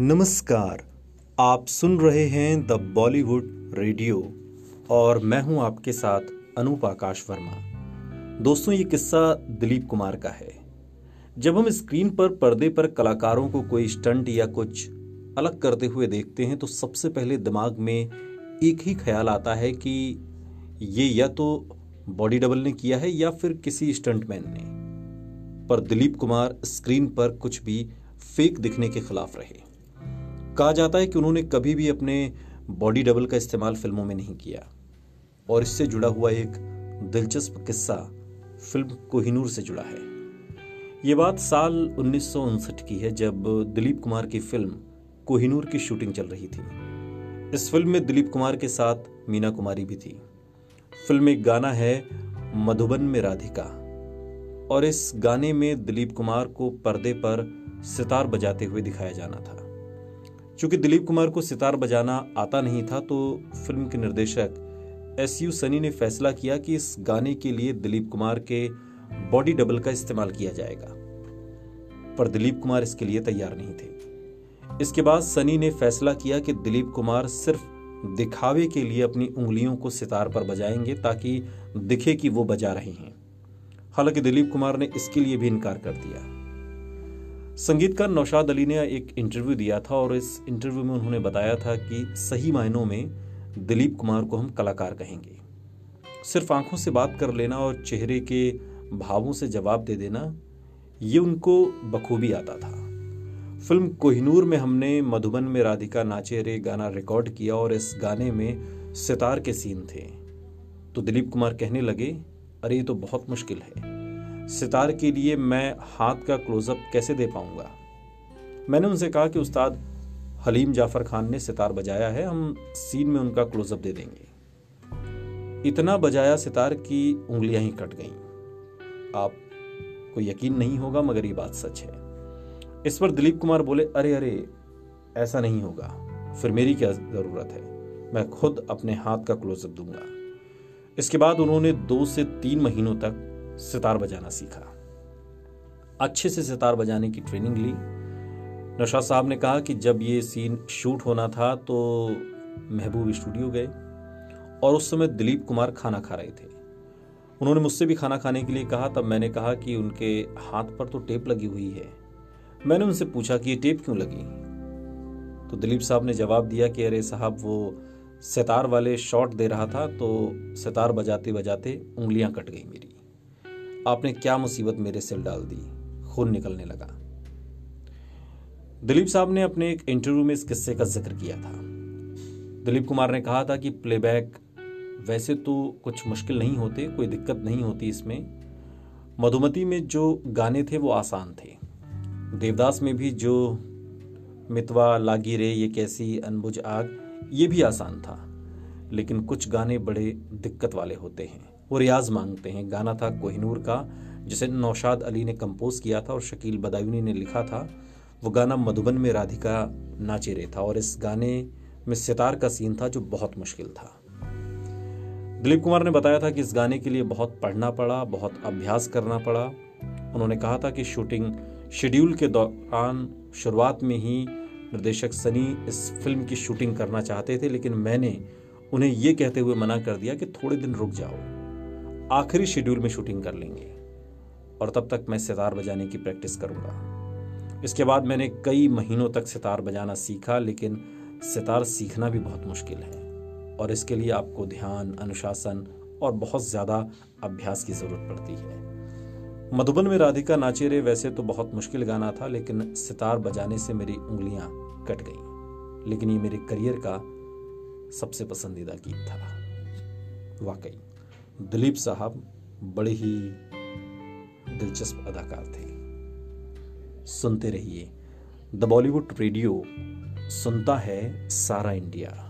नमस्कार, आप सुन रहे हैं द बॉलीवुड रेडियो और मैं हूँ आपके साथ अनूप आकाश वर्मा। दोस्तों, ये किस्सा दिलीप कुमार का है। जब हम स्क्रीन पर पर्दे पर कलाकारों को कोई स्टंट या कुछ अलग करते हुए देखते हैं तो सबसे पहले दिमाग में एक ही ख्याल आता है कि ये या तो बॉडी डबल ने किया है या फिर किसी स्टंटमैन ने। पर दिलीप कुमार स्क्रीन पर कुछ भी फेक दिखने के खिलाफ रहे। कहा जाता है कि उन्होंने कभी भी अपने बॉडी डबल का इस्तेमाल फ़िल्मों में नहीं किया। और इससे जुड़ा हुआ एक दिलचस्प किस्सा फ़िल्म कोहिनूर से जुड़ा है। ये बात साल उन्नीस सौ उनसठ की है, जब दिलीप कुमार की फ़िल्म कोहिनूर की शूटिंग चल रही थी। इस फ़िल्म में दिलीप कुमार के साथ मीना कुमारी भी थी। फ़िल्म में गाना है, मधुबन में राधिका। और इस गाने में दिलीप कुमार को पर्दे पर सितार बजाते हुए दिखाया जाना था। चूँकि दिलीप कुमार को सितार बजाना आता नहीं था तो फ़िल्म के निर्देशक एस यू सनी ने फैसला किया कि इस गाने के लिए दिलीप कुमार के बॉडी डबल का इस्तेमाल किया जाएगा। पर दिलीप कुमार इसके लिए तैयार नहीं थे। इसके बाद सनी ने फैसला किया कि दिलीप कुमार सिर्फ़ दिखावे के लिए अपनी उंगलियों को सितार पर बजाएँगे ताकि दिखे कि वो बजा रहे हैं। हालाँकि दिलीप कुमार ने इसके लिए भी इनकार कर दिया। संगीतकार नौशाद अली ने एक इंटरव्यू दिया था और इस इंटरव्यू में उन्होंने बताया था कि सही मायनों में दिलीप कुमार को हम कलाकार कहेंगे। सिर्फ़ आँखों से बात कर लेना और चेहरे के भावों से जवाब दे देना, ये उनको बखूबी आता था। फ़िल्म कोहिनूर में हमने मधुबन में राधिका नाचे रे गाना रिकॉर्ड किया और इस गाने में सितार के सीन थे। तो दिलीप कुमार कहने लगे, अरे, ये तो बहुत मुश्किल है। सितार के लिए मैं हाथ का क्लोजअप कैसे दे पाऊँगा? मैंने उनसे कहा कि उस्ताद हलीम जाफ़र खान ने सितार बजाया है, हम सीन में उनका क्लोजअप दे देंगे। इतना बजाया सितार की उंगलियाँ ही कट गईं। आप को यकीन नहीं होगा, मगर ये बात सच है। इस पर दिलीप कुमार बोले, अरे अरे, ऐसा नहीं होगा। फिर मेरी क्या ज़रूरत है? मैं खुद अपने हाथ का क्लोजअप दूँगा। इसके बाद उन्होंने दो से तीन महीनों तक सितार बजाना सीखा। अच्छे से सितार बजाने की ट्रेनिंग ली। नौशाद साहब ने कहा कि जब ये सीन शूट होना था तो महबूब स्टूडियो गए और उस समय दिलीप कुमार खाना खा रहे थे। उन्होंने मुझसे भी खाना खाने के लिए कहा, तब मैंने कहा कि उनके हाथ पर तो टेप लगी हुई है। मैंने उनसे पूछा कि ये टेप क्यों लगी? तो दिलीप साहब ने जवाब दिया कि अरे साहब, वो सितार वाले शॉट दे रहा था तो सितार बजाते बजाते उंगलियाँ कट गई मेरी। आपने क्या मुसीबत मेरे सिर डाल दी? खून निकलने लगा। दिलीप साहब ने अपने एक इंटरव्यू में इस किस्से का ज़िक्र किया था। दिलीप कुमार ने कहा था कि प्लेबैक वैसे तो कुछ मुश्किल नहीं होते, कोई दिक्कत नहीं होती इसमें। मधुमती में जो गाने थे वो आसान थे। देवदास में भी जो मितवा, लागी रे, ये कैसी अनबुझ आग, ये भी आसान था। लेकिन कुछ गाने बड़े दिक्कत वाले होते हैं। वो रियाज मांगते हैं। गाना था कोहिनूर का, जिसे नौशाद अली ने कंपोज किया था और शकील बदायूनी ने लिखा था। वो गाना मधुबन में राधिका नाचे रे था और इस गाने में सितार का सीन था जो बहुत मुश्किल था। दिलीप कुमार ने बताया था कि इस गाने के लिए बहुत पढ़ना पड़ा, बहुत अभ्यास करना पड़ा। उन्होंने कहा था कि शूटिंग शेड्यूल के दौरान शुरुआत में ही निर्देशक सनी इस फ़िल्म की शूटिंग करना चाहते थे, लेकिन मैंने उन्हें यह कहते हुए मना कर दिया कि थोड़े दिन रुक जाओ। आखिरी शेड्यूल में शूटिंग कर लेंगे। और तब तक मैं सितार बजाने की प्रैक्टिस करूँगा। इसके बाद मैंने कई महीनों तक सितार बजाना सीखा, लेकिन सितार सीखना भी बहुत मुश्किल है। और इसके लिए आपको ध्यान, अनुशासन और बहुत ज़्यादा अभ्यास की ज़रूरत पड़ती है। मधुबन में राधिका नाचे रे वैसे तो बहुत मुश्किल गाना था, लेकिन सितार बजाने से मेरी उंगलियाँ कट गईं। लेकिन ये मेरे करियर का सबसे पसंदीदा गीत था। वाकई। दिलीप साहब बड़े ही दिलचस्प अदाकार थे। सुनते रहिए द बॉलीवुड रेडियो, सुनता है सारा इंडिया।